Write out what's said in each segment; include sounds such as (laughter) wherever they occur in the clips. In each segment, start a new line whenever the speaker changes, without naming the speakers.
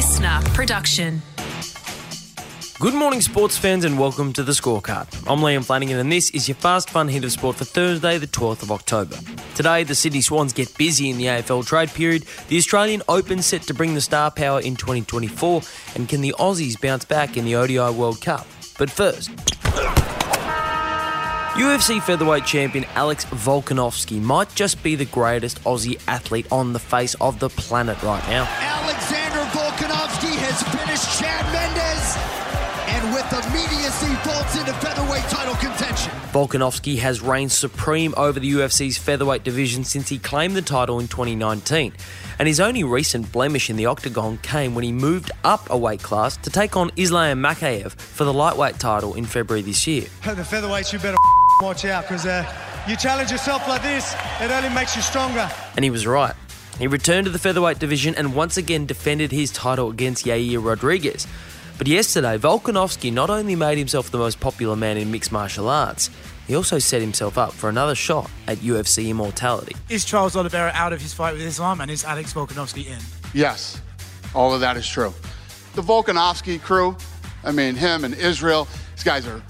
listener production.
Good morning, sports fans, and welcome to the scorecard. I'm Liam Flanagan, and this is your fast, fun hit of sport for Thursday, the 12th of October. Today, the Sydney Swans get busy in the AFL trade period. The Australian Open set to bring the star power in 2024, and can the Aussies bounce back in the ODI World Cup? But first, UFC featherweight champion Alex Volkanovski might just be the greatest Aussie athlete on the face of the planet right now.
Alexander Volkanovski has finished Chad Mendes and with immediacy vaults into featherweight title contention.
Volkanovski has reigned supreme over the UFC's featherweight division since he claimed the title in 2019. And his only recent blemish in the octagon came when he moved up a weight class to take on Islam Makhachev for the lightweight title in February this year.
The featherweights, you better watch out because uh, you challenge yourself like this, it only makes you stronger.
And he was right. He returned to the featherweight division and once again defended his title against Yair Rodriguez. But yesterday, Volkanovski not only made himself the most popular man in mixed martial arts, he also set himself up for another shot at UFC immortality.
Is Charles Oliveira out of his fight with Islam and is Alex Volkanovski in?
Yes, all of that is true. The Volkanovski crew, I mean, him and Israel, these guys are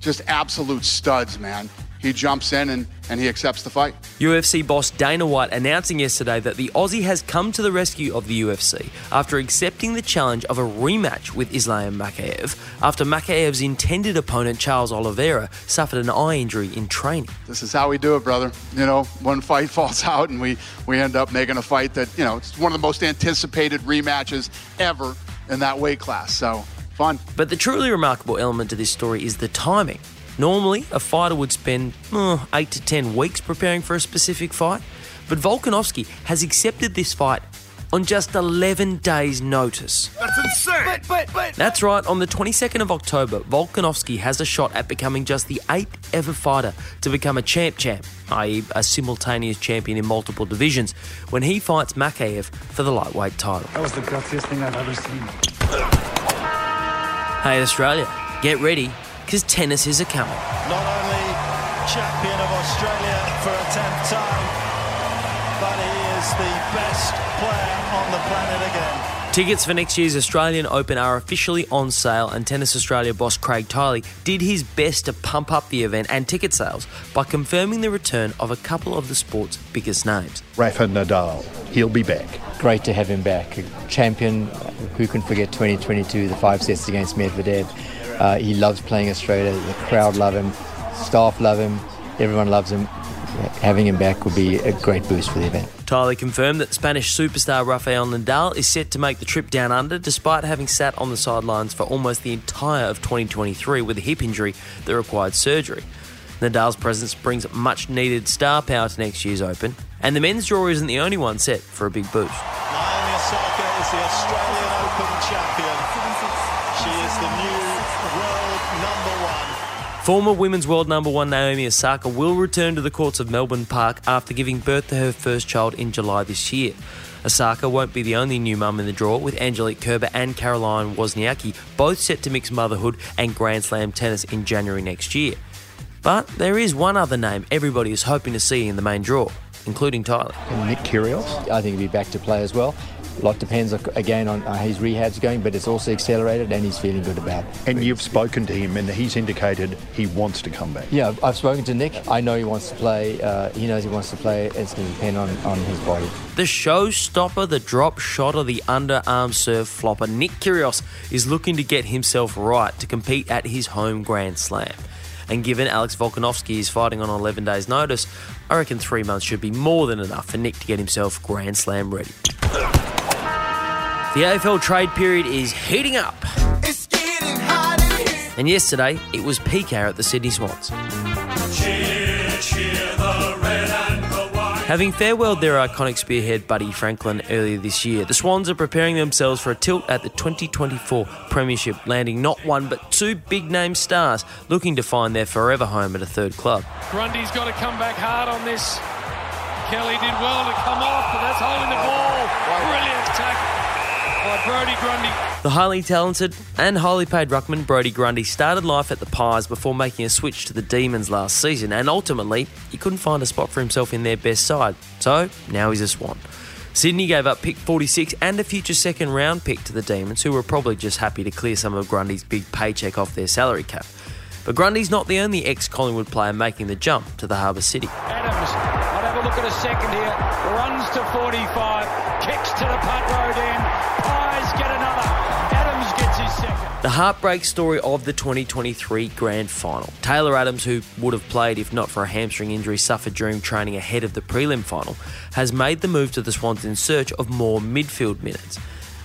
just absolute studs, man. He jumps in and, and he accepts the fight.
UFC boss Dana White announcing yesterday that the Aussie has come to the rescue of the UFC after accepting the challenge of a rematch with Islam Makhachev after Makhachev's intended opponent Charles Oliveira suffered an eye injury in training.
This is how we do it, brother. You know, one fight (laughs) falls out and we, we end up making a fight that, you know, it's one of the most anticipated rematches ever in that weight class. So, fun.
But the truly remarkable element to this story is the timing. Normally, a fighter would spend oh, 8 to 10 weeks preparing for a specific fight, but Volkanovski has accepted this fight on just 11 days' notice.
That's insane. But, but, but.
That's right, on the 22nd of October, Volkanovski has a shot at becoming just the eighth ever fighter to become a champ champ, i.e., a simultaneous champion in multiple divisions, when he fights Makhachev for the lightweight title.
That was the gutsiest thing I've ever seen.
Hey, Australia, get ready, because tennis is a coming.
Not only champion of Australia for a tenth time, but he is the best player on the planet again.
Tickets for next year's Australian Open are officially on sale, and Tennis Australia boss Craig Tiley did his best to pump up the event and ticket sales by confirming the return of a couple of the sport's biggest names.
Rafa Nadal, he'll be back.
Great to have him back. A champion, who can forget 2022, the five sets against Medvedev. Uh, he loves playing Australia. The crowd love him, staff love him, everyone loves him. Having him back would be a great boost for the event.
Tiley confirmed that Spanish superstar Rafael Nadal is set to make the trip down under despite having sat on the sidelines for almost the entire of 2023 with a hip injury that required surgery. Nadal's presence brings much needed star power to next year's Open, and the men's draw isn't the only one set for a big boost.
Naomi Osaka is the Australian Open champion. She is the new world number one.
Former women's world number one Naomi Osaka will return to the courts of Melbourne Park after giving birth to her first child in July this year. Osaka won't be the only new mum in the draw, with Angelique Kerber and Caroline Wozniacki both set to mix motherhood and Grand Slam tennis in January next year. But there is one other name everybody is hoping to see in the main draw, including Tiley.
And Nick Kyrgios.
I think he'll be back to play as well. A lot depends again on how his rehab's going, but it's also accelerated and he's feeling good about it.
And you've spoken to him, and he's indicated he wants to come back.
Yeah, I've spoken to Nick. I know he wants to play. Uh, he knows he wants to play. It's going to depend on, on his body.
The showstopper, the drop shotter, the underarm serve flopper, Nick Kyrgios is looking to get himself right to compete at his home Grand Slam. And given Alex Volkanovski is fighting on 11 days' notice, I reckon three months should be more than enough for Nick to get himself Grand Slam ready. The AFL trade period is heating up.
It's getting hot in here.
And yesterday, it was peak hour at the Sydney Swans. Having farewelled their iconic spearhead Buddy Franklin earlier this year, the Swans are preparing themselves for a tilt at the 2024 Premiership, landing not one but two big name stars looking to find their forever home at a third club.
Grundy's got to come back hard on this. Kelly did well to come off, but that's holding the ball. Brilliant tackle by Brodie Grundy.
The highly talented and highly paid ruckman Brodie Grundy started life at the Pies before making a switch to the Demons last season, and ultimately he couldn't find a spot for himself in their best side. So now he's a Swan. Sydney gave up pick 46 and a future second round pick to the Demons, who were probably just happy to clear some of Grundy's big paycheck off their salary cap. But Grundy's not the only ex Collingwood player making the jump to the Harbour City.
Adams, I'd have a look at a second here. Runs to 45, kicks to the punt road end. Pies get another. Adams gets his second.
The heartbreak story of the 2023 Grand Final. Taylor Adams, who would have played if not for a hamstring injury suffered during training ahead of the prelim final, has made the move to the Swans in search of more midfield minutes.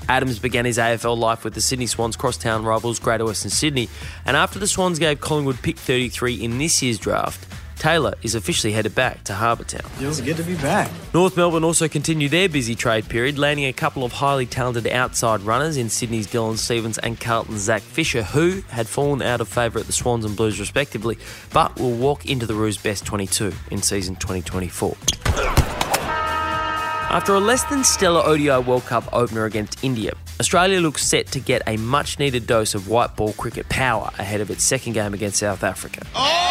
Adams began his AFL life with the Sydney Swans crosstown rivals Greater Western Sydney, and after the Swans gave Collingwood pick 33 in this year's draft, Taylor is officially headed back to Harbour Town.
Feels good to be back.
North Melbourne also continued their busy trade period, landing a couple of highly talented outside runners in Sydney's Dylan Stephens and Carlton's Zac Fisher, who had fallen out of favour at the Swans and Blues respectively, but will walk into the Roos best 22 in season 2024. After a less than stellar ODI World Cup opener against India, Australia looks set to get a much needed dose of white ball cricket power ahead of its second game against South Africa.
Oh,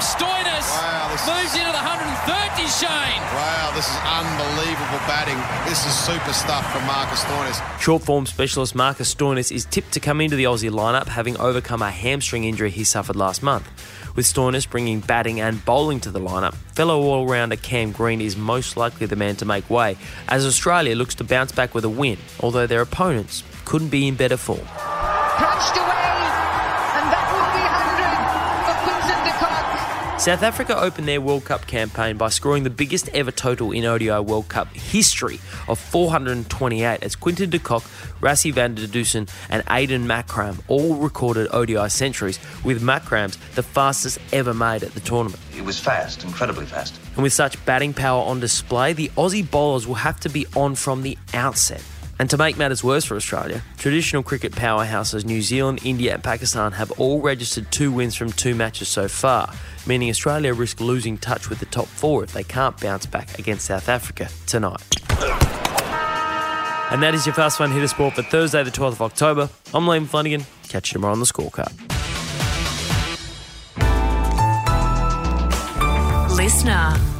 from Stoinis.
Wow, this
Moves into the 130, Shane.
Wow, this is unbelievable batting. This is super stuff from Marcus Stoinis.
Short form specialist Marcus Stoinis is tipped to come into the Aussie lineup having overcome a hamstring injury he suffered last month. With Stoinis bringing batting and bowling to the lineup, fellow all rounder Cam Green is most likely the man to make way as Australia looks to bounce back with a win, although their opponents couldn't be in better form. South Africa opened their World Cup campaign by scoring the biggest ever total in ODI World Cup history of 428 as Quinton de Kock, Rassie van der Dussen, and Aiden Markram all recorded ODI centuries, with Markram's the fastest ever made at the tournament.
It was fast, incredibly fast.
And with such batting power on display, the Aussie bowlers will have to be on from the outset. And to make matters worse for Australia, traditional cricket powerhouses New Zealand, India, and Pakistan have all registered two wins from two matches so far, meaning Australia risk losing touch with the top four if they can't bounce back against South Africa tonight. And that is your Fast One Hitter Sport for Thursday, the 12th of October. I'm Liam Flanagan. Catch you tomorrow on the scorecard.
Listener.